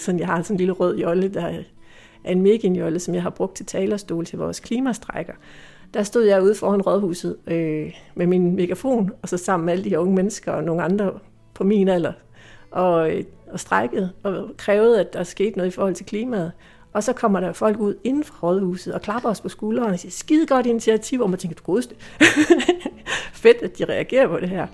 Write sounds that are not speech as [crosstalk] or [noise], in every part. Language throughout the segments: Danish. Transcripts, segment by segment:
sådan, jeg har sådan en lille rød jolle, der er en meginjolle, som jeg har brugt til talerstol til vores klimastrækker. Der stod jeg ude foran rådhuset øh, med min megafon, og så sammen med alle de her unge mennesker og nogle andre på min alder, og, øh, og strækkede og krævede, at der skete noget i forhold til klimaet. Og så kommer der folk ud inden for rådhuset og klapper os på skuldrene og siger, skide godt initiativ, og man tænker, du [laughs] godeste. Fedt, at de reagerer på det her.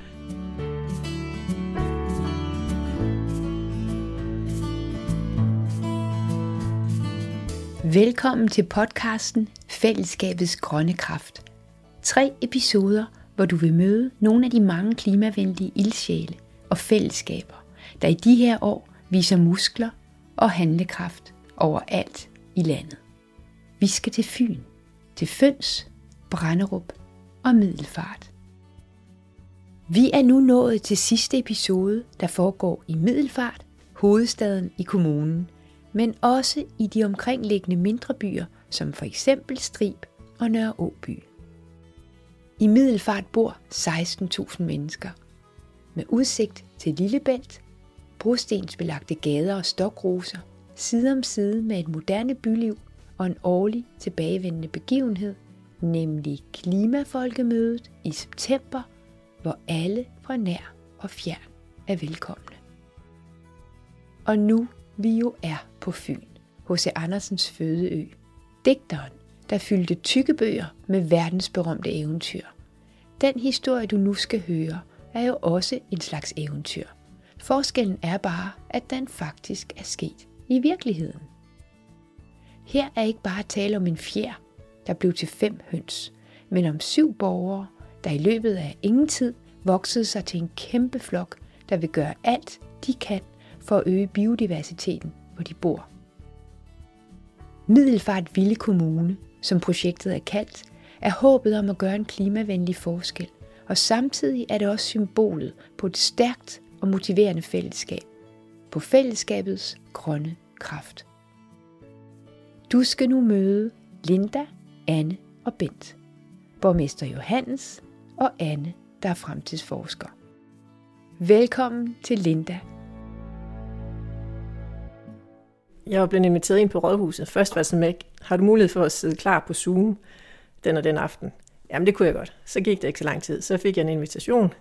Velkommen til podcasten Fællesskabets Grønne Kraft. Tre episoder, hvor du vil møde nogle af de mange klimavenlige ildsjæle og fællesskaber, der i de her år viser muskler og handlekraft overalt i landet. Vi skal til Fyn, til Føns, Brænderup og Middelfart. Vi er nu nået til sidste episode, der foregår i Middelfart, hovedstaden i kommunen, men også i de omkringliggende mindre byer, som for eksempel Strib og Nørre Åby. I Middelfart bor 16.000 mennesker. Med udsigt til Lillebælt, brostensbelagte gader og stokroser, side om side med et moderne byliv og en årlig tilbagevendende begivenhed, nemlig Klimafolkemødet i september, hvor alle fra nær og fjern er velkomne. Og nu vi jo er på Fyn, hos Andersens fødeø. Digteren, der fyldte tykke bøger med verdensberømte eventyr. Den historie, du nu skal høre, er jo også en slags eventyr. Forskellen er bare, at den faktisk er sket i virkeligheden. Her er ikke bare tale om en fjer, der blev til fem høns, men om syv borgere, der i løbet af ingen tid voksede sig til en kæmpe flok, der vil gøre alt, de kan for at øge biodiversiteten, hvor de bor. Middelfart Ville Kommune, som projektet er kaldt, er håbet om at gøre en klimavenlig forskel, og samtidig er det også symbolet på et stærkt og motiverende fællesskab, på fællesskabets grønne kraft. Du skal nu møde Linda, Anne og Bent, borgmester Johannes og Anne, der er fremtidsforsker. Velkommen til Linda Jeg var blevet inviteret ind på rådhuset. Først var sådan har du mulighed for at sidde klar på Zoom den og den aften? Jamen det kunne jeg godt. Så gik det ikke så lang tid. Så fik jeg en invitation.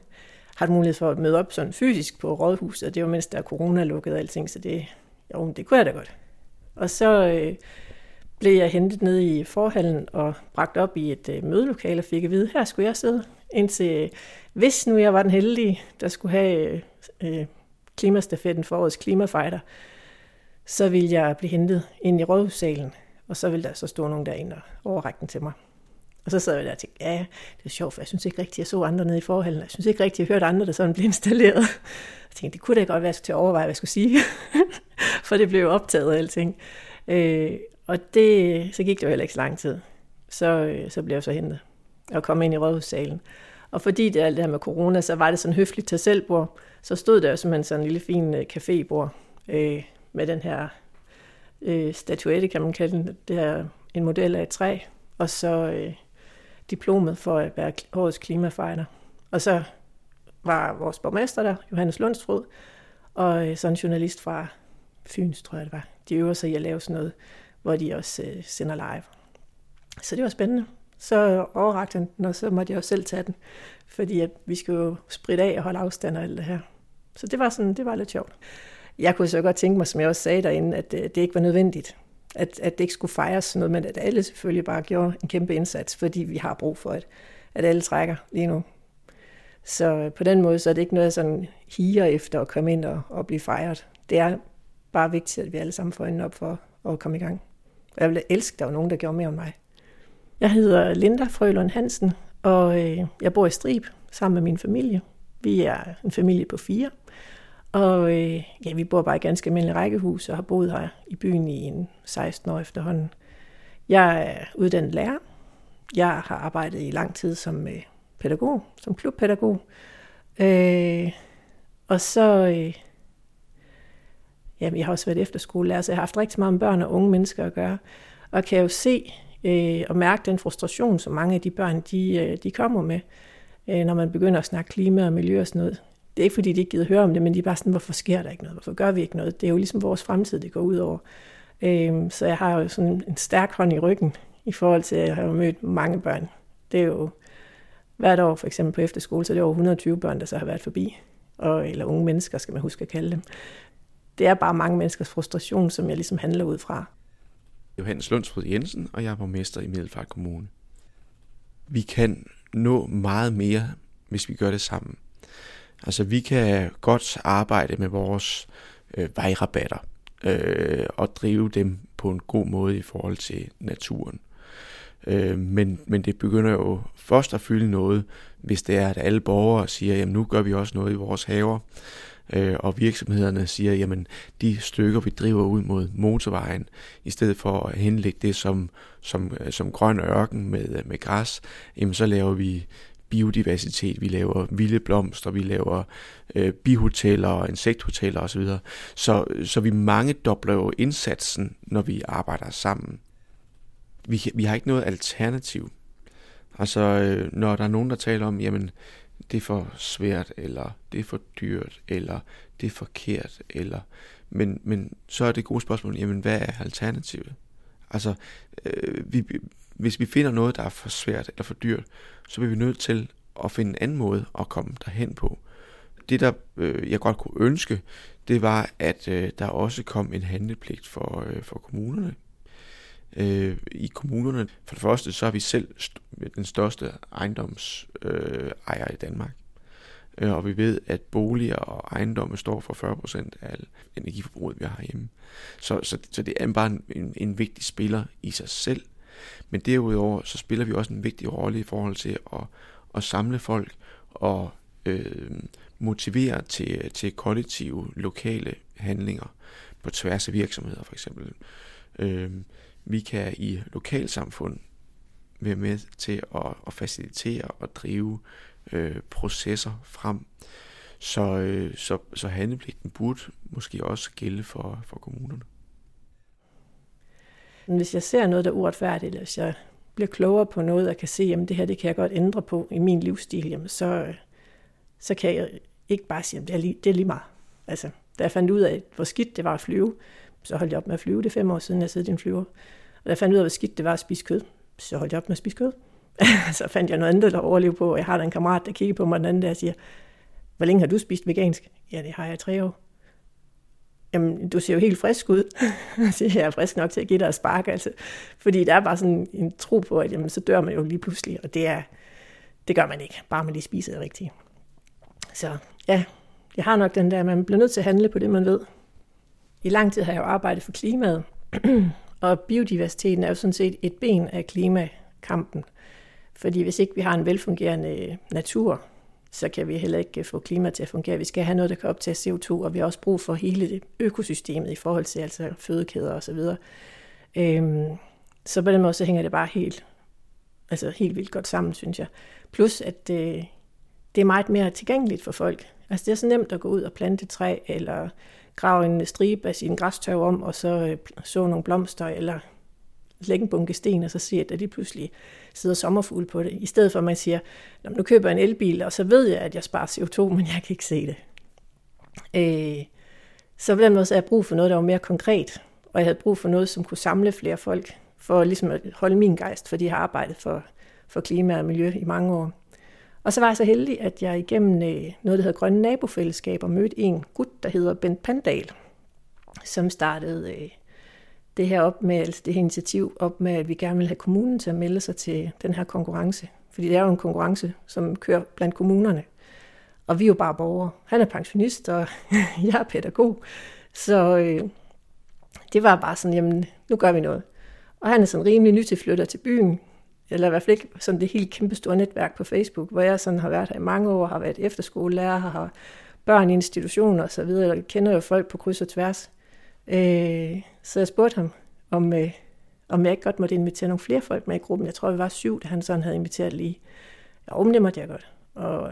Har du mulighed for at møde op sådan fysisk på rådhuset? Det var mens der er corona lukket og alting, så det, jo, det kunne jeg da godt. Og så øh, blev jeg hentet ned i forhallen og bragt op i et øh, mødelokale og fik at vide, her skulle jeg sidde, indtil øh, hvis nu jeg var den heldige, der skulle have øh, øh klimastafetten for årets klimafighter, så ville jeg blive hentet ind i rådhussalen, og så ville der så stå nogen derinde og overrække den til mig. Og så sad jeg der og tænkte, ja, det er sjovt, for jeg synes ikke rigtigt, jeg så andre nede i forhallen. Jeg synes ikke rigtigt, jeg hørte andre, der sådan blev installeret. Jeg tænkte, det kunne da godt være, til at overveje, hvad jeg skulle sige. [laughs] for det blev jo optaget og alting. Øh, og det, så gik det jo heller ikke så lang tid. Så, øh, så blev jeg så hentet og kom ind i rådhussalen. Og fordi det er alt det her med corona, så var det sådan høfligt til selvbord. Så stod der jo simpelthen sådan en lille fin øh, cafébord. Øh, med den her øh, statuette, kan man kalde den. Det er en model af et træ, og så øh, diplomet for at være årets klimafejder. Og så var vores borgmester der, Johannes Lundstrød, og øh, så en journalist fra Fyns, tror jeg det var. De øver sig i at lave sådan noget, hvor de også øh, sender live. Så det var spændende. Så overrakte han den, og så måtte jeg også selv tage den, fordi at vi skulle jo spritte af og holde afstand og alt det her. Så det var, sådan, det var lidt sjovt. Jeg kunne så godt tænke mig, som jeg også sagde derinde, at øh, det ikke var nødvendigt. At, at det ikke skulle fejres sådan noget, men at alle selvfølgelig bare gjorde en kæmpe indsats, fordi vi har brug for, at, at alle trækker lige nu. Så øh, på den måde, så er det ikke noget, sådan higer efter at komme ind og, og blive fejret. Det er bare vigtigt, at vi alle sammen får øjnene op for at komme i gang. Og jeg ville elske, at der var nogen, der gjorde mere end mig. Jeg hedder Linda Frølund Hansen, og øh, jeg bor i Strib sammen med min familie. Vi er en familie på fire. Og øh, ja, vi bor bare i ganske almindelige rækkehus og har boet her i byen i en 16 år efterhånden. Jeg er uddannet lærer. Jeg har arbejdet i lang tid som øh, pædagog, som klubpædagog. Øh, og så, øh, jamen, jeg har også været efterskolelærer, så jeg har haft rigtig meget med børn og unge mennesker at gøre. Og kan jo se øh, og mærke den frustration, som mange af de børn, de, øh, de kommer med, øh, når man begynder at snakke klima og miljø og sådan noget det er ikke fordi, de ikke gider høre om det, men de er bare sådan, hvorfor sker der ikke noget? Hvorfor gør vi ikke noget? Det er jo ligesom vores fremtid, det går ud over. Øhm, så jeg har jo sådan en stærk hånd i ryggen i forhold til, at jeg har mødt mange børn. Det er jo hvert år, for eksempel på efterskole, så det er over 120 børn, der så har været forbi. Og, eller unge mennesker, skal man huske at kalde dem. Det er bare mange menneskers frustration, som jeg ligesom handler ud fra. Johannes Lundsfryd Jensen, og jeg er borgmester i Middelfart Kommune. Vi kan nå meget mere, hvis vi gør det sammen. Altså vi kan godt arbejde med vores øh, vejrabatter øh, og drive dem på en god måde i forhold til naturen. Øh, men, men det begynder jo først at fylde noget, hvis det er, at alle borgere siger, jamen nu gør vi også noget i vores haver, øh, og virksomhederne siger, jamen de stykker, vi driver ud mod motorvejen, i stedet for at henlægge det som, som, øh, som grøn ørken med, øh, med græs, jamen så laver vi biodiversitet, vi laver vilde blomster, vi laver øh, bihoteller og insekthoteller osv. Så, så vi mange dobler jo indsatsen, når vi arbejder sammen. Vi, vi har ikke noget alternativ. Altså, øh, når der er nogen, der taler om, jamen, det er for svært, eller det er for dyrt, eller det er forkert, eller... Men, men så er det gode spørgsmål, jamen, hvad er alternativet? Altså, øh, vi, hvis vi finder noget, der er for svært eller for dyrt, så bliver vi nødt til at finde en anden måde at komme derhen på. Det, der øh, jeg godt kunne ønske, det var, at øh, der også kom en handlepligt for, øh, for kommunerne. Øh, I kommunerne, for det første, så er vi selv st- den største ejendomsejer øh, i Danmark. Øh, og vi ved, at boliger og ejendomme står for 40% af energiforbruget, vi har hjemme. Så, så, så det er bare en, en vigtig spiller i sig selv. Men derudover så spiller vi også en vigtig rolle i forhold til at, at samle folk og øh, motivere til, til kollektive lokale handlinger på tværs af virksomheder for eksempel. Øh, vi kan i lokalsamfund være med til at, at facilitere og drive øh, processer frem. Så, øh, så, så handlepligten burde måske også gælde for, for kommunerne. Men hvis jeg ser noget, der er uretfærdigt, eller hvis jeg bliver klogere på noget, og kan se, at det her det kan jeg godt ændre på i min livsstil, jamen så, øh, så kan jeg ikke bare sige, at det er lige, det er lige meget. Altså, da jeg fandt ud af, hvor skidt det var at flyve, så holdt jeg op med at flyve. Det er fem år siden, jeg sidder i en flyver. Og da jeg fandt ud af, hvor skidt det var at spise kød, så holdt jeg op med at spise kød. [laughs] så fandt jeg noget andet at overleve på, og jeg har da en kammerat, der kigger på mig den anden der og siger, hvor længe har du spist vegansk? Ja, det har jeg i tre år jamen, du ser jo helt frisk ud. [laughs] så jeg er frisk nok til at give dig et spark, altså. Fordi der er bare sådan en tro på, at jamen, så dør man jo lige pludselig, og det, er, det gør man ikke, bare man lige spiser det rigtigt. Så ja, jeg har nok den der, man bliver nødt til at handle på det, man ved. I lang tid har jeg jo arbejdet for klimaet, [clears throat] og biodiversiteten er jo sådan set et ben af klimakampen. Fordi hvis ikke vi har en velfungerende natur, så kan vi heller ikke øh, få klima til at fungere. Vi skal have noget, der kan optage CO2, og vi har også brug for hele det økosystemet i forhold til altså fødekæder osv. Øhm, så på den måde så hænger det bare helt, altså helt vildt godt sammen, synes jeg. Plus, at det, det er meget mere tilgængeligt for folk. Altså det er så nemt at gå ud og plante træ, eller grave en stribe af sin græstørv om, og så øh, så nogle blomster, eller lægge en bunke sten, og så se, at der lige pludselig sidder sommerfugle på det. I stedet for, at man siger, nu køber jeg en elbil, og så ved jeg, at jeg sparer CO2, [laughs] men jeg kan ikke se det. Øh, så på den måde så jeg brug for noget, der var mere konkret, og jeg havde brug for noget, som kunne samle flere folk, for ligesom at holde min gejst, fordi jeg har arbejdet for, for klima og miljø i mange år. Og så var jeg så heldig, at jeg igennem øh, noget, der hedder Grønne Nabofællesskaber, mødte en gut, der hedder Bent Pandal, som startede øh, det her op med, altså det her initiativ op med, at vi gerne vil have kommunen til at melde sig til den her konkurrence. Fordi det er jo en konkurrence, som kører blandt kommunerne. Og vi er jo bare borgere. Han er pensionist, og [laughs] jeg er pædagog. Så øh, det var bare sådan, jamen, nu gør vi noget. Og han er sådan rimelig ny til byen, eller i hvert fald ikke sådan det helt kæmpe store netværk på Facebook, hvor jeg sådan har været her i mange år, har været efterskolelærer, har børn i institutioner og så videre, og kender jo folk på kryds og tværs. Øh, så jeg spurgte ham, om, øh, om jeg ikke godt måtte invitere nogle flere folk med i gruppen. Jeg tror, vi var syv, da han sådan havde inviteret lige. Ja, om det måtte jeg godt. Og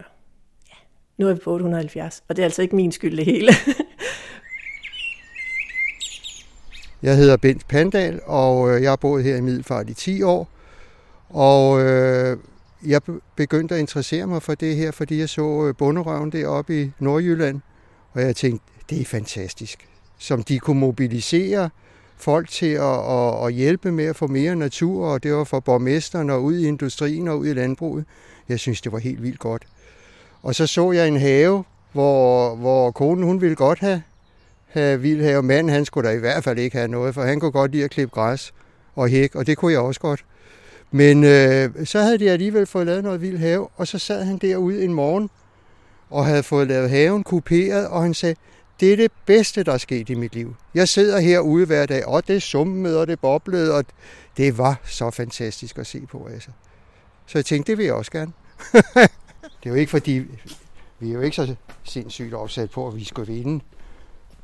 ja, nu er vi på 870, og det er altså ikke min skyld det hele. [laughs] jeg hedder Bent Pandal, og øh, jeg har boet her i Middelfart i 10 år. Og øh, jeg begyndte at interessere mig for det her, fordi jeg så øh, bunderøven deroppe i Nordjylland, og jeg tænkte, det er fantastisk. Som de kunne mobilisere folk til at, at, at hjælpe med at få mere natur, og det var for borgmesteren og ud i industrien og ud i landbruget. Jeg synes, det var helt vildt godt. Og så så jeg en have, hvor, hvor konen hun ville godt have, have vildhave. Manden han skulle da i hvert fald ikke have noget, for han kunne godt lide at klippe græs og hæk, og det kunne jeg også godt. Men øh, så havde de alligevel fået lavet noget vild have, og så sad han derude en morgen og havde fået lavet haven kuperet, og han sagde, det er det bedste, der er sket i mit liv. Jeg sidder herude hver dag, og det summede, og det boblede, og det var så fantastisk at se på. Altså. Så jeg tænkte, det vil jeg også gerne. [laughs] det er jo ikke fordi, vi er jo ikke så sindssygt opsat på, at vi skal vinde.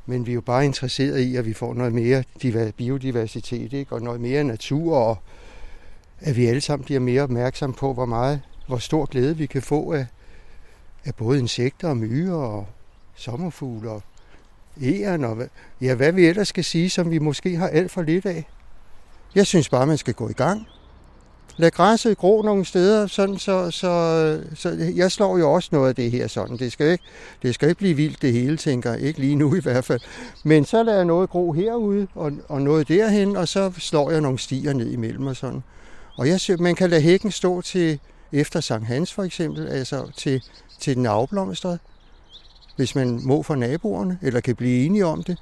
Men vi er jo bare interesseret i, at vi får noget mere biodiversitet, ikke? og noget mere natur, og at vi alle sammen bliver mere opmærksomme på, hvor meget, hvor stor glæde vi kan få af, af både insekter og myrer og sommerfugle og æren og ja, hvad vi ellers skal sige, som vi måske har alt for lidt af. Jeg synes bare, man skal gå i gang. Lad græsset gro nogle steder, sådan så, så, så jeg slår jo også noget af det her sådan. Det skal ikke, det skal ikke blive vildt det hele, tænker. Ikke lige nu i hvert fald. Men så lader jeg noget gro herude og, og noget derhen, og så slår jeg nogle stier ned imellem og sådan. Og jeg synes, man kan lade hækken stå til efter Sankt Hans for eksempel, altså til, til den afblomstrede, hvis man må for naboerne, eller kan blive enige om det.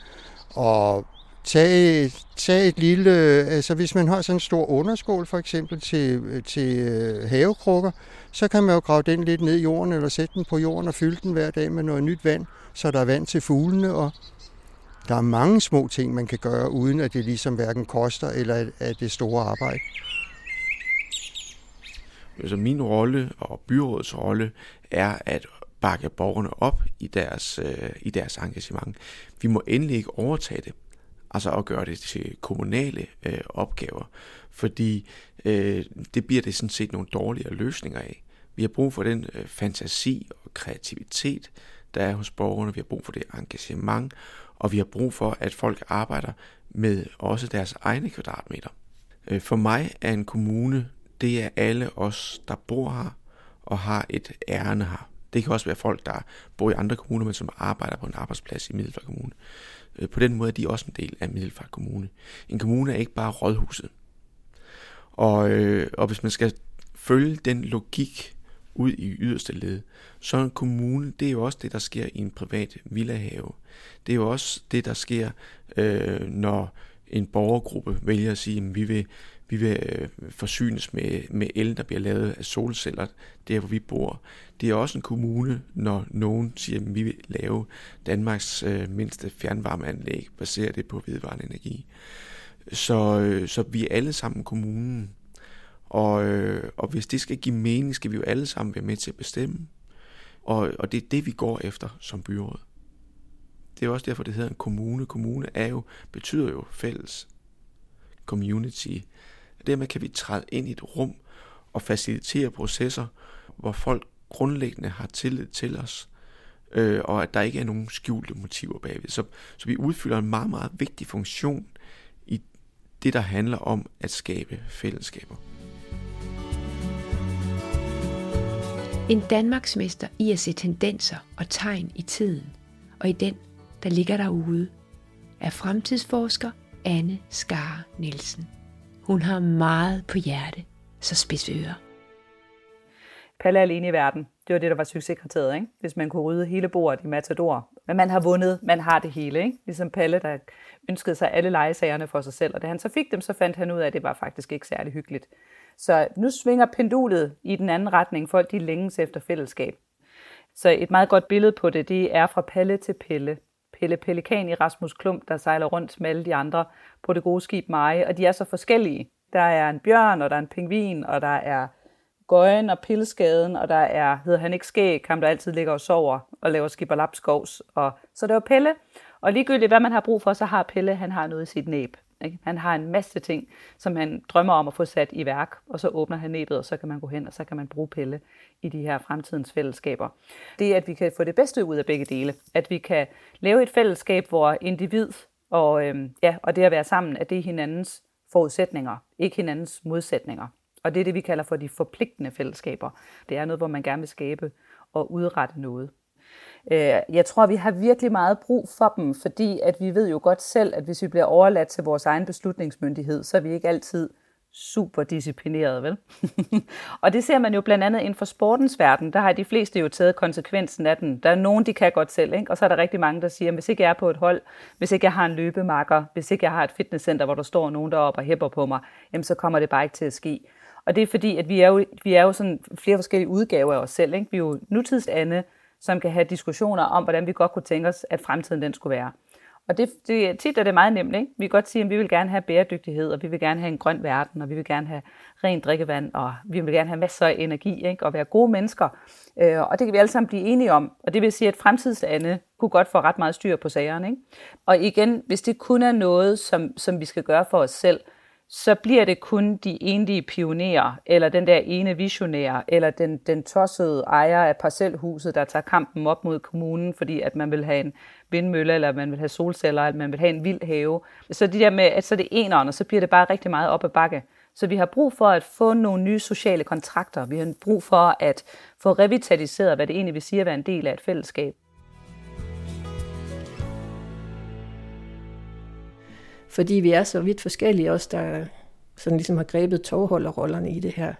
Og tage, tage et lille, altså hvis man har sådan en stor underskål for eksempel til, til øh, havekrukker, så kan man jo grave den lidt ned i jorden, eller sætte den på jorden og fylde den hver dag med noget nyt vand, så der er vand til fuglene, og der er mange små ting, man kan gøre, uden at det ligesom hverken koster, eller at det store arbejde. Altså min rolle og byrådets rolle er at bakke borgerne op i deres, øh, i deres engagement. Vi må endelig ikke overtage det, altså at gøre det til kommunale øh, opgaver, fordi øh, det bliver det sådan set nogle dårligere løsninger af. Vi har brug for den øh, fantasi og kreativitet, der er hos borgerne. Vi har brug for det engagement, og vi har brug for, at folk arbejder med også deres egne kvadratmeter. Øh, for mig er en kommune det er alle os, der bor her og har et ærne her. Det kan også være folk, der bor i andre kommuner, men som arbejder på en arbejdsplads i Middelfart Kommune. Øh, på den måde er de også en del af Middelfart Kommune. En kommune er ikke bare rådhuset. Og, øh, og hvis man skal følge den logik ud i yderste led, så en kommune, det er jo også det, der sker i en privat villahave. Det er jo også det, der sker, øh, når en borgergruppe vælger at sige, at vi vil, vi vil øh, forsynes med, med el, der bliver lavet af solceller, der hvor vi bor. Det er også en kommune, når nogen siger, at vi vil lave Danmarks øh, mindste fjernvarmeanlæg, baseret det på vedvarende energi. Så, øh, så vi er alle sammen kommunen. Og, øh, og hvis det skal give mening, skal vi jo alle sammen være med til at bestemme. Og, og det er det, vi går efter som byråd. Det er også derfor, det hedder en kommune. Kommune er jo, betyder jo fælles community. Dermed kan vi træde ind i et rum og facilitere processer, hvor folk grundlæggende har tillid til os, øh, og at der ikke er nogen skjulte motiver bagved. Så, så vi udfylder en meget, meget vigtig funktion i det, der handler om at skabe fællesskaber. En Danmarksmester i at se tendenser og tegn i tiden, og i den, der ligger derude, er fremtidsforsker Anne Skar Nielsen. Hun har meget på hjerte, så spids ører. Palle alene i verden. Det var det, der var succeskriteriet, ikke? Hvis man kunne rydde hele bordet i Matador. Men man har vundet, man har det hele, ikke? Ligesom Palle, der ønskede sig alle legesagerne for sig selv. Og da han så fik dem, så fandt han ud af, at det var faktisk ikke særlig hyggeligt. Så nu svinger pendulet i den anden retning. Folk de længes efter fællesskab. Så et meget godt billede på det, det er fra Palle til Pelle. Pelle Pelikan i Rasmus Klump, der sejler rundt med alle de andre på det gode skib Maje, og de er så forskellige. Der er en bjørn, og der er en pingvin, og der er gøjen og pilskaden, og der er, hedder han ikke skæg, ham der altid ligger og sover og laver skibberlapskovs. Og, så det var Pelle, og ligegyldigt hvad man har brug for, så har Pelle, han har noget i sit næb. Ikke? Han har en masse ting, som han drømmer om at få sat i værk, og så åbner han næbet, og så kan man gå hen, og så kan man bruge Pelle i de her fremtidens fællesskaber. Det er, at vi kan få det bedste ud af begge dele. At vi kan lave et fællesskab, hvor individ og, øhm, ja, og det at være sammen, at det er hinandens forudsætninger, ikke hinandens modsætninger. Og det er det, vi kalder for de forpligtende fællesskaber. Det er noget, hvor man gerne vil skabe og udrette noget. Øh, jeg tror, vi har virkelig meget brug for dem, fordi at vi ved jo godt selv, at hvis vi bliver overladt til vores egen beslutningsmyndighed, så er vi ikke altid super disciplineret, vel? [laughs] og det ser man jo blandt andet inden for sportens verden. Der har de fleste jo taget konsekvensen af den. Der er nogen, de kan godt selv, ikke? og så er der rigtig mange, der siger, hvis ikke jeg er på et hold, hvis ikke jeg har en løbemarker, hvis ikke jeg har et fitnesscenter, hvor der står nogen deroppe og hæpper på mig, jamen så kommer det bare ikke til at ske. Og det er fordi, at vi er jo, vi er jo sådan flere forskellige udgaver af os selv. Ikke? Vi er jo nutidsande, som kan have diskussioner om, hvordan vi godt kunne tænke os, at fremtiden den skulle være. Og det, det, tit er det meget nemt. Ikke? Vi kan godt sige, at vi vil gerne have bæredygtighed, og vi vil gerne have en grøn verden, og vi vil gerne have rent drikkevand, og vi vil gerne have masser af energi, ikke? og være gode mennesker. Øh, og det kan vi alle sammen blive enige om. Og det vil sige, at fremtidslande kunne godt få ret meget styr på sagerne. Ikke? Og igen, hvis det kun er noget, som, som vi skal gøre for os selv, så bliver det kun de enlige pionerer, eller den der ene visionær, eller den, den tossede ejer af parcelhuset, der tager kampen op mod kommunen, fordi at man vil have en vindmølle, eller man vil have solceller, eller man vil have en vild have. Så det der med, at så er det eneren, og så bliver det bare rigtig meget op ad bakke. Så vi har brug for at få nogle nye sociale kontrakter. Vi har brug for at få revitaliseret, hvad det egentlig vil sige at være en del af et fællesskab. Fordi vi er så vidt forskellige, os der sådan ligesom har grebet tovholderrollerne i det her,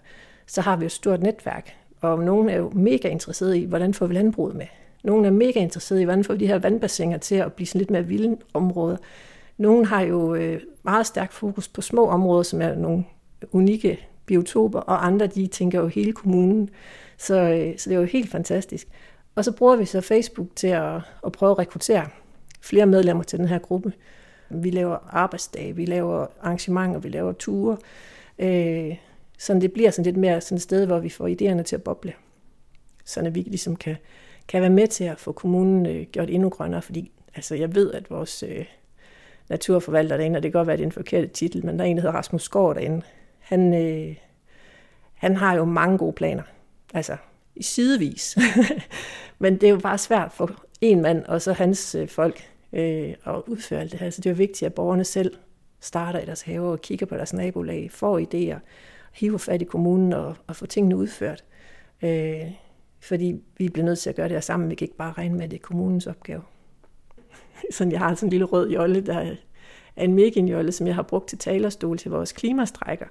så har vi et stort netværk. Og nogle er jo mega interesserede i, hvordan får vi landbruget med. Nogle er mega interesserede i, hvordan får vi de her vandbassiner til at blive sådan lidt mere vilde områder. Nogle har jo øh, meget stærk fokus på små områder, som er nogle unikke biotoper, og andre de tænker jo hele kommunen. Så, øh, så det er jo helt fantastisk. Og så bruger vi så Facebook til at, at prøve at rekruttere flere medlemmer til den her gruppe. Vi laver arbejdsdage, vi laver arrangementer, vi laver ture. Øh, så det bliver sådan lidt mere sådan et sted, hvor vi får idéerne til at boble. Så vi ligesom kan, kan være med til at få kommunen øh, gjort endnu grønnere, fordi altså, jeg ved, at vores øh, naturforvalter derinde, og det kan godt være, at det er en forkert titel, men der er en, der hedder Rasmus Skår derinde. Han, øh, han har jo mange gode planer, altså i sidevis. [laughs] men det er jo bare svært for en mand og så hans øh, folk øh, at udføre alt det her. Så det er vigtigt, at borgerne selv starter i deres have og kigger på deres nabolag, får idéer, hiver fat i kommunen og, og får tingene udført. Øh, fordi vi bliver nødt til at gøre det her sammen. Vi kan ikke bare regne med, at det er kommunens opgave. [laughs] Sådan, jeg har sådan en lille rød jolle, der er en meginjolle, som jeg har brugt til talerstol til vores klimastrækker.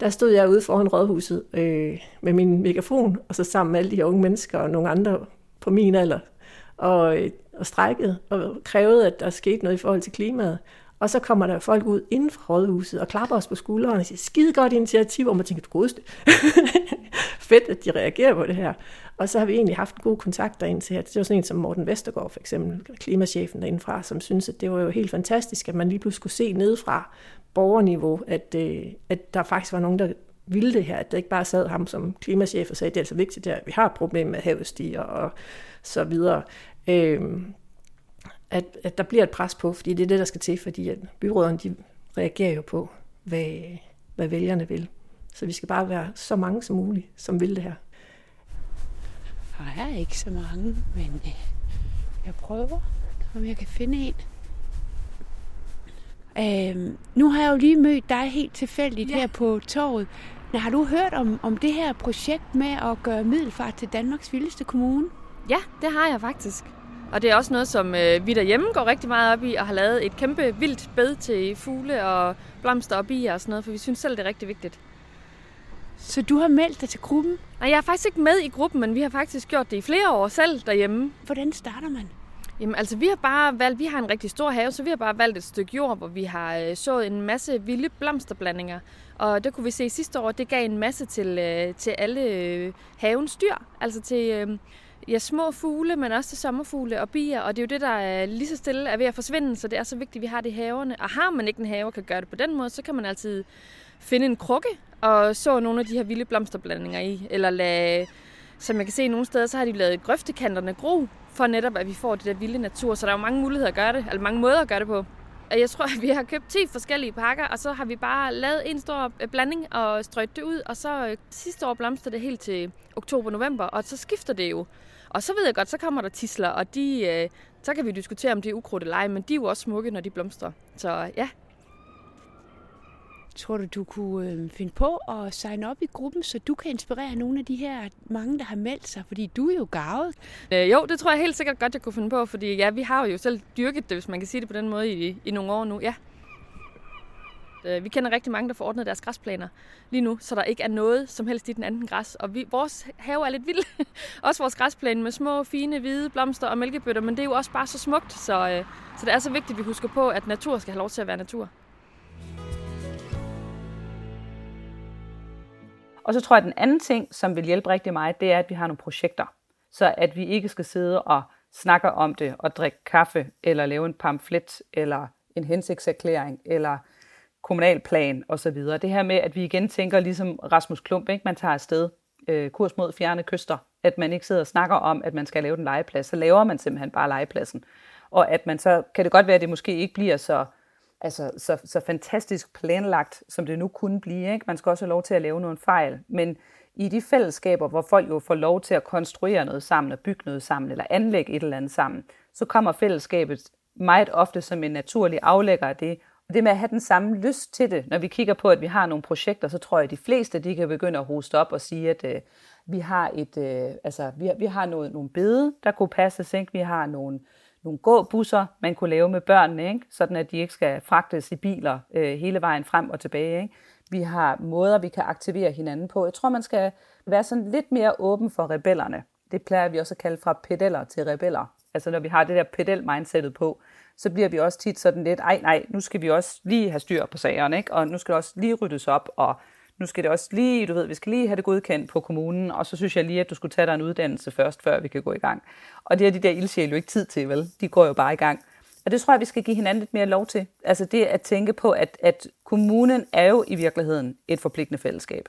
Der stod jeg ude foran rådhuset øh, med min megafon, og så sammen med alle de her unge mennesker og nogle andre på min alder, og, øh, og strækket og krævede, at der skete noget i forhold til klimaet. Og så kommer der folk ud inden for rådhuset og klapper os på skuldrene og siger, skide godt initiativ, og man tænker, du godeste. [laughs] Fedt, at de reagerer på det her. Og så har vi egentlig haft en god kontakt derinde til, her. det var sådan en som Morten Vestergaard, for eksempel, klimachefen derindefra, som synes, at det var jo helt fantastisk, at man lige pludselig kunne se nedefra borgerniveau, at, øh, at der faktisk var nogen, der ville det her, at det ikke bare sad ham som klimachef og sagde, at det er altså vigtigt, at vi har et problem med havestiger og så videre. Øh, at, at der bliver et pres på, fordi det er det, der skal til, fordi at byråderne de reagerer jo på, hvad, hvad vælgerne vil. Så vi skal bare være så mange som muligt, som vil det her. Der er ikke så mange, men øh, jeg prøver, om jeg kan finde en. Øhm, nu har jeg jo lige mødt dig helt tilfældigt ja. her på torvet. Har du hørt om, om det her projekt med at gøre Middelfart til Danmarks vildeste kommune? Ja, det har jeg faktisk. Og det er også noget, som øh, vi derhjemme går rigtig meget op i, og har lavet et kæmpe vildt bed til fugle og blomster og bier og sådan noget, for vi synes selv, det er rigtig vigtigt. Så du har meldt dig til gruppen? Nej, jeg er faktisk ikke med i gruppen, men vi har faktisk gjort det i flere år selv derhjemme. Hvordan starter man? Jamen altså, vi har bare valgt, vi har en rigtig stor have, så vi har bare valgt et stykke jord, hvor vi har øh, sået en masse vilde blomsterblandinger. Og det kunne vi se sidste år, det gav en masse til, øh, til alle øh, havens dyr. Altså til øh, ja, små fugle, men også til sommerfugle og bier. Og det er jo det, der er lige så stille er ved at forsvinde, så det er så vigtigt, at vi har det i haverne. Og har man ikke en have og kan gøre det på den måde, så kan man altid finde en krukke og så nogle af de her vilde blomsterblandinger i. Eller lade, som jeg kan se nogle steder, så har de lavet grøftekanterne gro, for netop at vi får det der vilde natur. Så der er jo mange muligheder at gøre det, eller mange måder at gøre det på. Jeg tror, [laughs] at vi har købt 10 forskellige pakker, og så har vi bare lavet en stor øh, blanding og strøget det ud. Og så øh, sidste år blomstrede det helt til oktober-november, og så skifter det jo. Og så ved jeg godt, så kommer der tisler, og de, øh, så kan vi diskutere, om det er ukrudt eller ej, men de er jo også smukke, når de blomstrer. Så ja. Tror du, du kunne øh, finde på at signe op i gruppen, så du kan inspirere nogle af de her mange, der har meldt sig? Fordi du er jo gavet. Øh, jo, det tror jeg helt sikkert godt, jeg kunne finde på, fordi ja, vi har jo selv dyrket det, hvis man kan sige det på den måde, i, i nogle år nu. Ja. Øh, vi kender rigtig mange, der får ordnet deres græsplaner lige nu, så der ikke er noget som helst i den anden græs. Og vi, vores have er lidt vild. [laughs] også vores græsplæne med små, fine, hvide blomster og mælkebøtter, men det er jo også bare så smukt, så, øh, så det er så vigtigt, at vi husker på, at natur skal have lov til at være natur. Og så tror jeg, at den anden ting, som vil hjælpe rigtig meget, det er, at vi har nogle projekter. Så at vi ikke skal sidde og snakke om det og drikke kaffe, eller lave en pamflet, eller en hensigtserklæring, eller kommunalplan osv. Det her med, at vi igen tænker ligesom Rasmus Klump, ikke? man tager afsted øh, kurs mod fjerne kyster, at man ikke sidder og snakker om, at man skal lave den legeplads, så laver man simpelthen bare legepladsen. Og at man så, kan det godt være, at det måske ikke bliver så, altså, så, så fantastisk planlagt, som det nu kunne blive. Ikke? Man skal også have lov til at lave nogle fejl, men i de fællesskaber, hvor folk jo får lov til at konstruere noget sammen og bygge noget sammen, eller anlægge et eller andet sammen, så kommer fællesskabet meget ofte som en naturlig aflægger af det, og det med at have den samme lyst til det, når vi kigger på, at vi har nogle projekter, så tror jeg, at de fleste de kan begynde at hoste op og sige, at øh, vi har et, øh, altså, vi har, vi har noget, nogle bede, der kunne passes. Ikke? Vi har nogle, nogle gåbusser, man kunne lave med børnene, ikke? sådan at de ikke skal fragtes i biler øh, hele vejen frem og tilbage. Ikke? Vi har måder, vi kan aktivere hinanden på. Jeg tror, man skal være sådan lidt mere åben for rebellerne. Det plejer vi også at kalde fra pedeller til rebeller. Altså når vi har det der pedel-mindsetet på, så bliver vi også tit sådan lidt, ej nej, nu skal vi også lige have styr på sagerne, ikke? og nu skal det også lige ryddes op, og nu skal det også lige, du ved, vi skal lige have det godkendt på kommunen, og så synes jeg lige, at du skulle tage dig en uddannelse først, før vi kan gå i gang. Og det har de der ildsjæle jo ikke tid til, vel? De går jo bare i gang. Og det tror jeg, vi skal give hinanden lidt mere lov til. Altså det at tænke på, at, at kommunen er jo i virkeligheden et forpligtende fællesskab.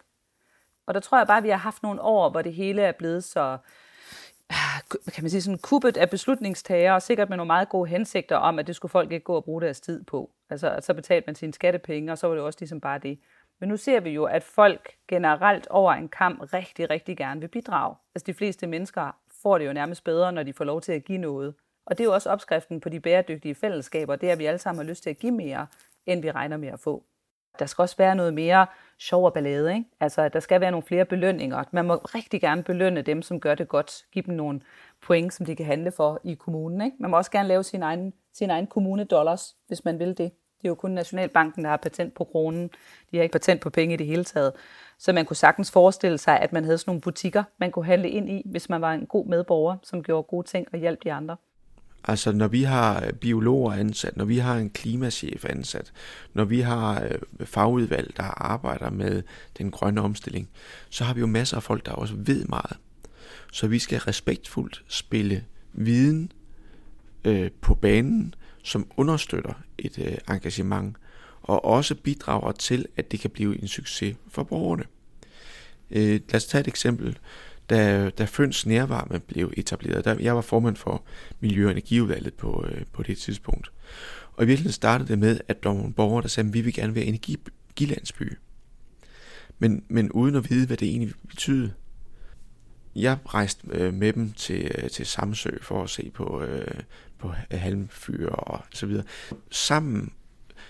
Og der tror jeg bare, at vi har haft nogle år, hvor det hele er blevet så, øh, kan man sige, sådan kuppet af beslutningstagere, og sikkert med nogle meget gode hensigter om, at det skulle folk ikke gå og bruge deres tid på. Altså, så betalte man sine skattepenge, og så var det også ligesom bare det. Men nu ser vi jo, at folk generelt over en kamp rigtig, rigtig gerne vil bidrage. Altså de fleste mennesker får det jo nærmest bedre, når de får lov til at give noget. Og det er jo også opskriften på de bæredygtige fællesskaber, det er, at vi alle sammen har lyst til at give mere, end vi regner med at få. Der skal også være noget mere sjov og ballade. Ikke? Altså, der skal være nogle flere belønninger. Man må rigtig gerne belønne dem, som gør det godt. Give dem nogle point, som de kan handle for i kommunen. Ikke? Man må også gerne lave sin egen, sin egen kommune dollars, hvis man vil det. Det er jo kun Nationalbanken, der har patent på kronen. De har ikke patent på penge i det hele taget. Så man kunne sagtens forestille sig, at man havde sådan nogle butikker, man kunne handle ind i, hvis man var en god medborger, som gjorde gode ting og hjalp de andre. Altså når vi har øh, biologer ansat, når vi har en klimachef ansat, når vi har øh, fagudvalg, der arbejder med den grønne omstilling, så har vi jo masser af folk, der også ved meget. Så vi skal respektfuldt spille viden øh, på banen, som understøtter et øh, engagement, og også bidrager til, at det kan blive en succes for borgerne. Øh, lad os tage et eksempel da, da Føns Nærvarme blev etableret. Der, jeg var formand for Miljø- og Energiudvalget på, øh, på det tidspunkt. Og i virkeligheden startede det med, at der var nogle borgere, der sagde, at vi vil gerne være energilandsby. Men, men uden at vide, hvad det egentlig betyder. Jeg rejste øh, med dem til, øh, til Samsø for at se på, øh, på halmfyr og så videre. Sammen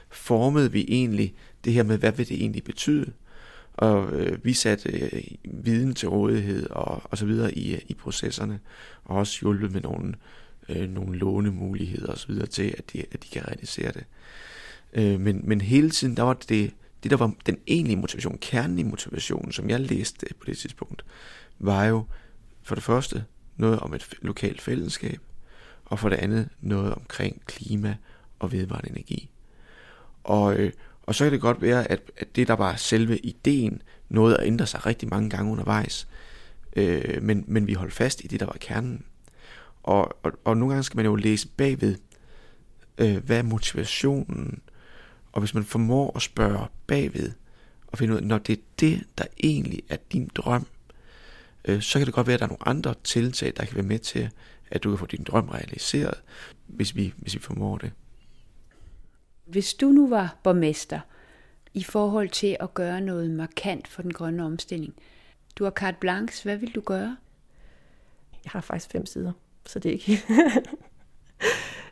formede vi egentlig det her med, hvad vil det egentlig betyde? og øh, vi satte øh, viden til rådighed og, og så videre i, øh, i processerne, og også hjulpet med nogle, øh, nogle lånemuligheder og så videre til, at de, at de kan realisere det. Øh, men, men hele tiden, der var det, det, der var den egentlige motivation, kernen i motivationen, som jeg læste på det tidspunkt, var jo for det første noget om et lokalt fællesskab, og for det andet noget omkring klima og vedvarende energi. Og, øh, og så kan det godt være, at, at det, der var selve ideen, nåede at ændre sig rigtig mange gange undervejs. Øh, men, men vi holdt fast i det, der var kernen. Og, og, og nogle gange skal man jo læse bagved, øh, hvad er motivationen? Og hvis man formår at spørge bagved, og finde ud af, når det er det, der egentlig er din drøm, øh, så kan det godt være, at der er nogle andre tiltag, der kan være med til, at du kan få din drøm realiseret, hvis vi, hvis vi formår det. Hvis du nu var borgmester i forhold til at gøre noget markant for den grønne omstilling, du har carte blanche, hvad vil du gøre? Jeg har faktisk fem sider, så det er ikke...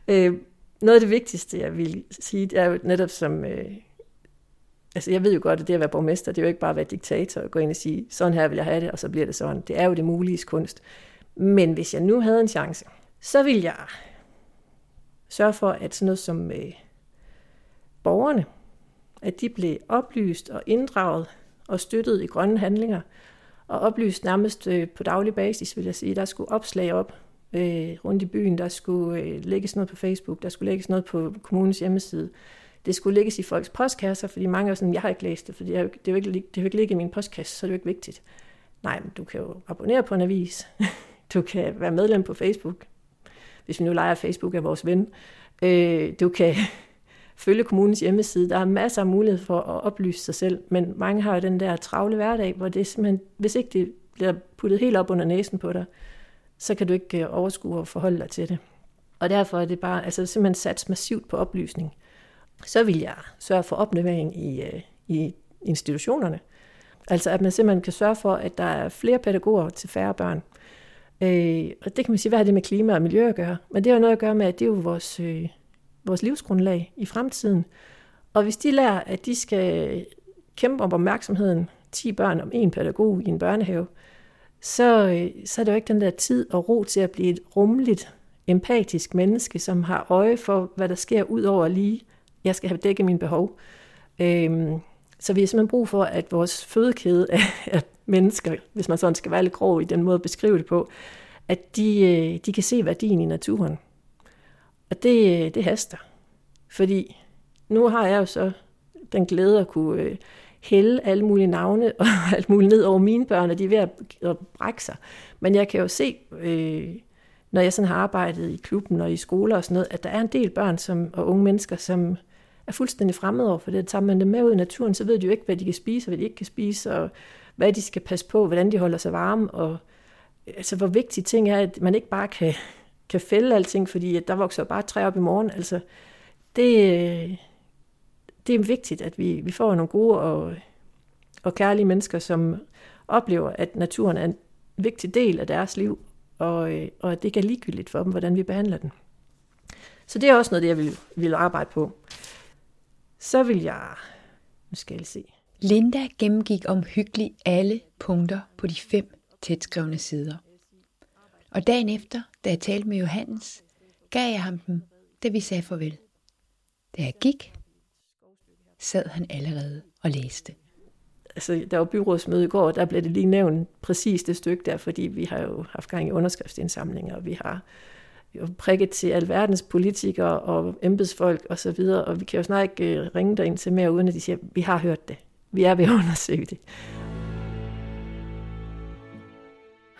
[laughs] øh, noget af det vigtigste, jeg vil sige, det er jo netop som, øh, altså jeg ved jo godt, at det at være borgmester, det er jo ikke bare at være diktator og gå ind og sige, sådan her vil jeg have det, og så bliver det sådan. Det er jo det mulige kunst. Men hvis jeg nu havde en chance, så ville jeg sørge for, at sådan noget som øh, borgerne, at de blev oplyst og inddraget og støttet i grønne handlinger, og oplyst nærmest øh, på daglig basis, vil jeg sige. Der skulle opslag op øh, rundt i byen, der skulle øh, lægges noget på Facebook, der skulle lægges noget på kommunens hjemmeside. Det skulle lægges i folks postkasser, fordi mange er sådan, jeg har ikke læst det, for det er jo, det er jo ikke, det er jo ikke ligge i min postkasse, så er det jo ikke vigtigt. Nej, men du kan jo abonnere på en avis. [laughs] Du kan være medlem på Facebook, hvis vi nu leger Facebook er vores ven. Øh, du kan [laughs] følge kommunens hjemmeside. Der er masser af mulighed for at oplyse sig selv, men mange har jo den der travle hverdag, hvor det simpelthen, hvis ikke det bliver puttet helt op under næsen på dig, så kan du ikke øh, overskue og forholde dig til det. Og derfor er det bare altså simpelthen sats massivt på oplysning. Så vil jeg sørge for opnævering i, øh, i institutionerne. Altså at man simpelthen kan sørge for, at der er flere pædagoger til færre børn. Øh, og det kan man sige, hvad har det med klima og miljø at gøre? Men det har noget at gøre med, at det er jo vores, øh, vores livsgrundlag i fremtiden. Og hvis de lærer, at de skal kæmpe om opmærksomheden, 10 børn om en pædagog i en børnehave, så, øh, så er det jo ikke den der tid og ro til at blive et rummeligt, empatisk menneske, som har øje for, hvad der sker ud over lige, jeg skal have dækket mine behov. Øhm, så vi har simpelthen brug for, at vores fødekæde af mennesker, hvis man sådan skal være lidt grov i den måde at beskrive det på, at de, øh, de kan se værdien i naturen. Og det, øh, det haster. Fordi nu har jeg jo så den glæde at kunne øh, hælde alle mulige navne og [laughs] alt muligt ned over mine børn, og de er ved at, at brække sig. Men jeg kan jo se, øh, når jeg sådan har arbejdet i klubben og i skoler og sådan noget, at der er en del børn som, og unge mennesker, som er fuldstændig fremmede over for det. Tager man dem med ud i naturen, så ved de jo ikke, hvad de kan spise og hvad de ikke kan spise, og hvad de skal passe på, hvordan de holder sig varme, og altså, hvor vigtige ting er, at man ikke bare kan, kan fælde alting, fordi at der vokser bare træ op i morgen. Altså, det, det er vigtigt, at vi, vi får nogle gode og, og kærlige mennesker, som oplever, at naturen er en vigtig del af deres liv, og, øh, og at det ikke er ligegyldigt for dem, hvordan vi behandler den. Så det er også noget, det jeg vil, vil arbejde på. Så vil jeg... Nu skal jeg se. Linda gennemgik omhyggeligt alle punkter på de fem tætskrevne sider. Og dagen efter, da jeg talte med Johannes, gav jeg ham dem, da vi sagde farvel. Da jeg gik, sad han allerede og læste. Altså, der var byrådsmøde i går, der blev det lige nævnt præcis det stykke der, fordi vi har jo haft gang i underskriftsindsamlinger, og vi har jo prikket til alverdens politikere og embedsfolk og så videre, og vi kan jo snart ikke øh, ringe derind til mere, uden at de siger, vi har hørt det. Vi er ved at undersøge det.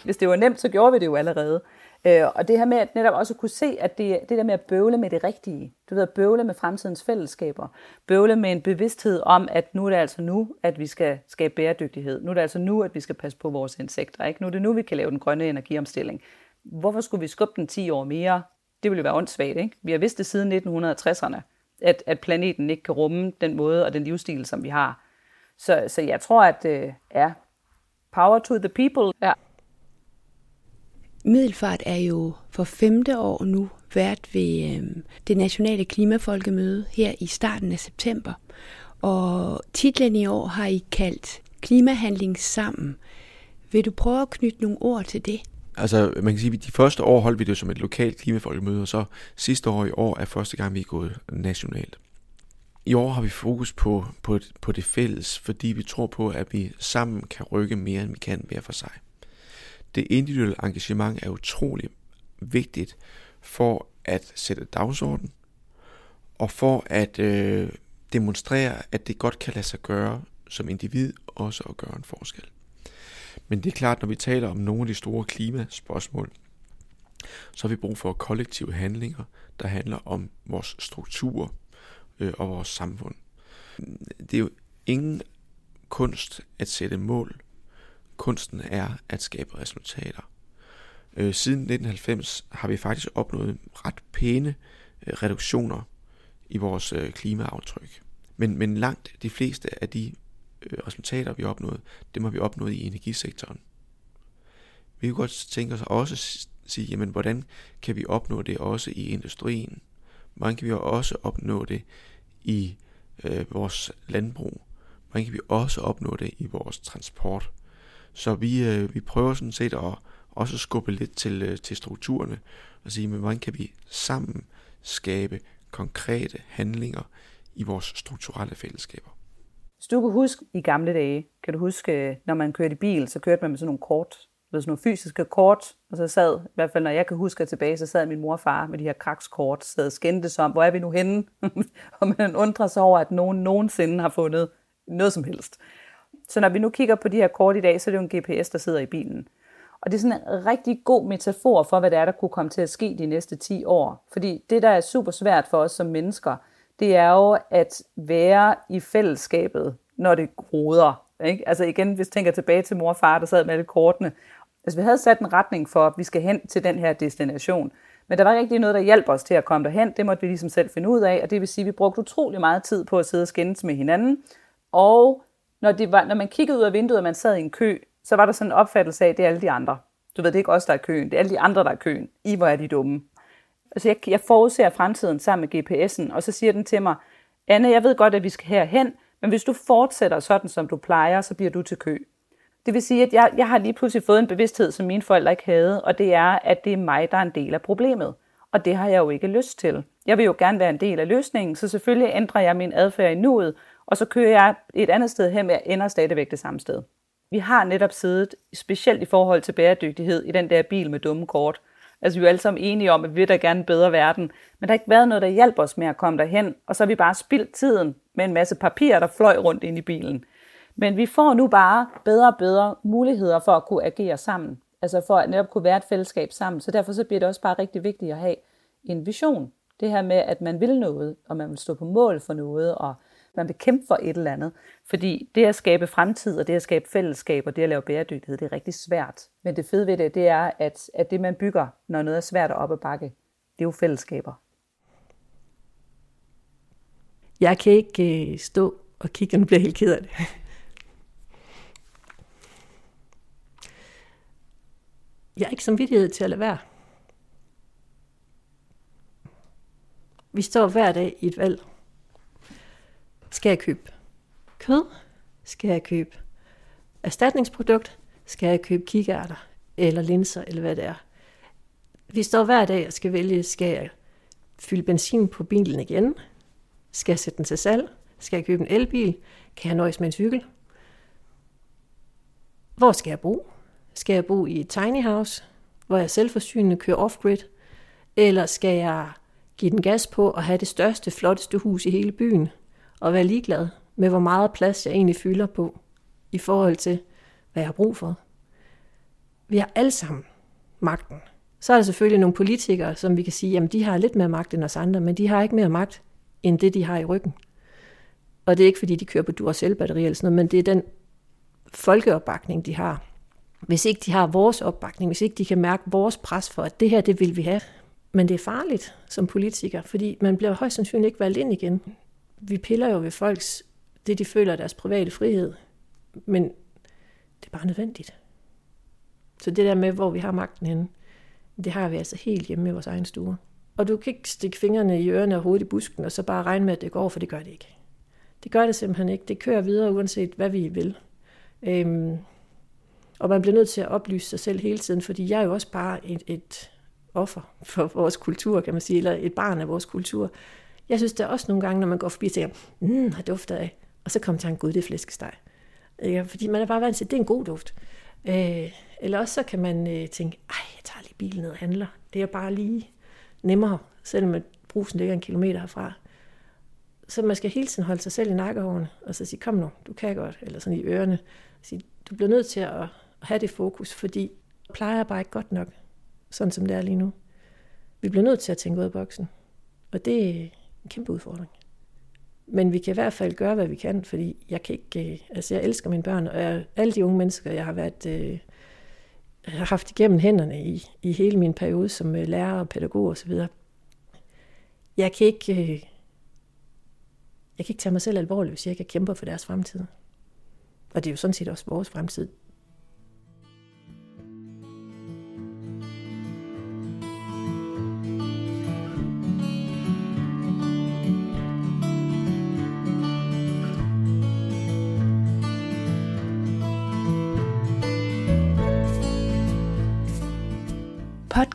Hvis det var nemt, så gjorde vi det jo allerede. Øh, og det her med at netop også kunne se, at det, det der med at bøvle med det rigtige, du ved, at bøvle med fremtidens fællesskaber, bøvle med en bevidsthed om, at nu er det altså nu, at vi skal skabe bæredygtighed. Nu er det altså nu, at vi skal passe på vores insekter. Ikke? Nu er det nu, vi kan lave den grønne energiomstilling. Hvorfor skulle vi skubbe den 10 år mere? Det ville jo være åndssvagt, ikke? Vi har vidst det siden 1960'erne, at, at planeten ikke kan rumme den måde og den livsstil, som vi har. Så, så jeg tror, at øh, ja, power to the people. Ja. Middelfart er jo for femte år nu vært ved øh, det nationale klimafolkemøde her i starten af september. Og titlen i år har I kaldt Klimahandling sammen. Vil du prøve at knytte nogle ord til det? Altså, man kan sige, at de første år holdt vi det som et lokalt klimafolkemøde, og så sidste år i år er første gang, vi er gået nationalt. I år har vi fokus på, på, på det fælles, fordi vi tror på, at vi sammen kan rykke mere, end vi kan hver for sig. Det individuelle engagement er utrolig vigtigt for at sætte dagsorden, og for at øh, demonstrere, at det godt kan lade sig gøre som individ også at gøre en forskel. Men det er klart, når vi taler om nogle af de store klimaspørgsmål, så har vi brug for kollektive handlinger, der handler om vores struktur øh, og vores samfund. Det er jo ingen kunst at sætte mål. Kunsten er at skabe resultater. Øh, siden 1990 har vi faktisk opnået ret pæne øh, reduktioner i vores klimaaftryk. Men, men langt de fleste af de Øh, resultater, vi har opnået, dem har vi opnået i energisektoren. Vi kunne godt tænke os også at sige, jamen, hvordan kan vi opnå det også i industrien? Hvordan kan vi også opnå det i øh, vores landbrug? hvordan kan vi også opnå det i vores transport. Så vi, øh, vi prøver sådan set at også skubbe lidt til, øh, til strukturerne og sige, men hvordan kan vi sammen skabe konkrete handlinger i vores strukturelle fællesskaber. Hvis du kan huske i gamle dage, kan du huske, når man kørte i bil, så kørte man med sådan nogle kort, sådan nogle fysiske kort, og så sad, i hvert fald når jeg kan huske tilbage, så sad min mor og far med de her krakskort, sad og skændtes om, hvor er vi nu henne? [laughs] og man undrer sig over, at nogen nogensinde har fundet noget som helst. Så når vi nu kigger på de her kort i dag, så er det jo en GPS, der sidder i bilen. Og det er sådan en rigtig god metafor for, hvad det er, der kunne komme til at ske de næste 10 år. Fordi det, der er super svært for os som mennesker, det er jo at være i fællesskabet, når det groder. Ikke? Altså igen, hvis jeg tænker tilbage til mor og far, der sad med alle kortene. Altså vi havde sat en retning for, at vi skal hen til den her destination. Men der var ikke rigtig noget, der hjalp os til at komme derhen. Det måtte vi ligesom selv finde ud af, og det vil sige, at vi brugte utrolig meget tid på at sidde og skændes med hinanden. Og når, det var, når man kiggede ud af vinduet, og man sad i en kø, så var der sådan en opfattelse af, at det er alle de andre. Du ved, det er ikke os, der er køen. Det er alle de andre, der er køen. I, hvor er de dumme. Altså, jeg, jeg forudser fremtiden sammen med GPS'en, og så siger den til mig, Anne, jeg ved godt, at vi skal herhen, men hvis du fortsætter sådan, som du plejer, så bliver du til kø. Det vil sige, at jeg, jeg har lige pludselig fået en bevidsthed, som mine forældre ikke havde, og det er, at det er mig, der er en del af problemet. Og det har jeg jo ikke lyst til. Jeg vil jo gerne være en del af løsningen, så selvfølgelig ændrer jeg min adfærd i nuet, og så kører jeg et andet sted hen, men jeg ender stadigvæk det samme sted. Vi har netop siddet, specielt i forhold til bæredygtighed, i den der bil med dumme kort. Altså vi er alle sammen enige om, at vi vil da gerne bedre verden, men der har ikke været noget, der hjælper os med at komme derhen, og så har vi bare spildt tiden med en masse papir, der fløj rundt ind i bilen. Men vi får nu bare bedre og bedre muligheder for at kunne agere sammen, altså for at netop kunne være et fællesskab sammen. Så derfor så bliver det også bare rigtig vigtigt at have en vision. Det her med, at man vil noget, og man vil stå på mål for noget, og man vil kæmpe for et eller andet. Fordi det at skabe fremtid, og det at skabe fællesskab, og det at lave bæredygtighed, det er rigtig svært. Men det fede ved det, det er, at, at det man bygger, når noget er svært at op ad bakke, det er jo fællesskaber. Jeg kan ikke øh, stå og kigge, og nu bliver helt ked af det. Jeg har ikke samvittighed til at lade være. Vi står hver dag i et valg. Skal jeg købe kød? Skal jeg købe erstatningsprodukt? Skal jeg købe kikærter eller linser eller hvad det er? Vi står hver dag og skal vælge, skal jeg fylde benzin på bilen igen? Skal jeg sætte den til salg? Skal jeg købe en elbil? Kan jeg nøjes med en cykel? Hvor skal jeg bo? Skal jeg bo i et tiny house, hvor jeg selvforsynende kører off-grid? Eller skal jeg give den gas på og have det største, flotteste hus i hele byen, og være ligeglad med, hvor meget plads jeg egentlig fylder på, i forhold til, hvad jeg har brug for. Vi har alle sammen magten. Så er der selvfølgelig nogle politikere, som vi kan sige, jamen de har lidt mere magt end os andre, men de har ikke mere magt, end det de har i ryggen. Og det er ikke fordi, de kører på Duracell-batterier eller sådan noget, men det er den folkeopbakning, de har. Hvis ikke de har vores opbakning, hvis ikke de kan mærke vores pres for, at det her, det vil vi have. Men det er farligt som politiker, fordi man bliver højst sandsynligt ikke valgt ind igen vi piller jo ved folks, det de føler er deres private frihed, men det er bare nødvendigt. Så det der med, hvor vi har magten henne, det har vi altså helt hjemme i vores egen stue. Og du kan ikke stikke fingrene i ørerne og hovedet i busken, og så bare regne med, at det går, for det gør det ikke. Det gør det simpelthen ikke. Det kører videre, uanset hvad vi vil. Øhm, og man bliver nødt til at oplyse sig selv hele tiden, fordi jeg er jo også bare et, et offer for vores kultur, kan man sige, eller et barn af vores kultur. Jeg synes der også nogle gange, når man går forbi og tænker, mm, har dufter af. Og så kommer tanken, en gud, det er flæskesteg. Ikke? fordi man er bare vant til, at det er en god duft. Øh, eller også så kan man øh, tænke, ej, jeg tager lige bilen ned og handler. Det er bare lige nemmere, selvom brusen ligger en kilometer herfra. Så man skal hele tiden holde sig selv i nakkehårene, og så sige, kom nu, du kan godt, eller sådan i ørerne. Sige, du bliver nødt til at have det fokus, fordi plejer bare ikke godt nok, sådan som det er lige nu. Vi bliver nødt til at tænke ud af boksen. Og det, en kæmpe udfordring. Men vi kan i hvert fald gøre, hvad vi kan, fordi jeg kan ikke, øh, altså jeg elsker mine børn, og jeg, alle de unge mennesker, jeg har været, øh, har haft igennem hænderne i, i hele min periode som øh, lærer og pædagog osv. Jeg kan ikke, øh, jeg kan ikke tage mig selv alvorligt, hvis jeg ikke kæmper for deres fremtid. Og det er jo sådan set også vores fremtid.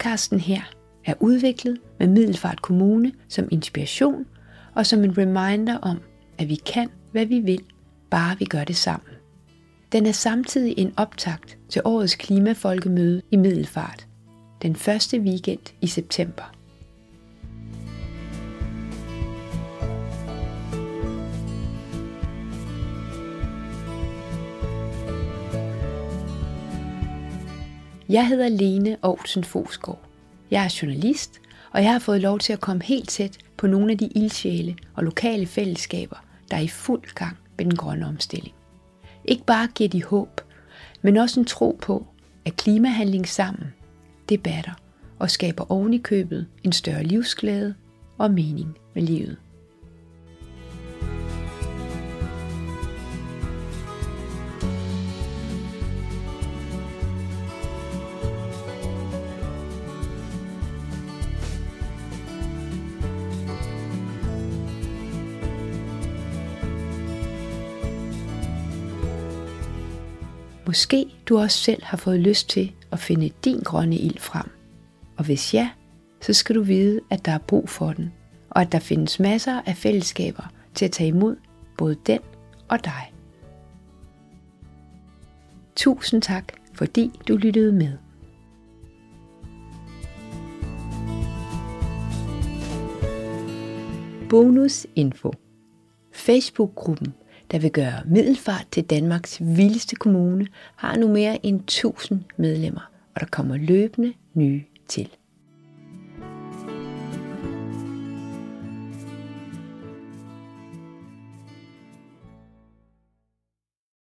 Podcasten her er udviklet med Middelfart Kommune som inspiration og som en reminder om, at vi kan, hvad vi vil, bare vi gør det sammen. Den er samtidig en optakt til årets klimafolkemøde i Middelfart, den første weekend i september. Jeg hedder Lene Aarhusen Fosgaard. Jeg er journalist, og jeg har fået lov til at komme helt tæt på nogle af de ildsjæle og lokale fællesskaber, der er i fuld gang med den grønne omstilling. Ikke bare giver de håb, men også en tro på, at klimahandling sammen, det batter og skaber oven i købet en større livsglæde og mening med livet. Måske du også selv har fået lyst til at finde din grønne ild frem. Og hvis ja, så skal du vide, at der er brug for den, og at der findes masser af fællesskaber til at tage imod både den og dig. Tusind tak, fordi du lyttede med. Bonus info. Facebook-gruppen der vil gøre Middelfart til Danmarks vildeste kommune, har nu mere end 1000 medlemmer, og der kommer løbende nye til.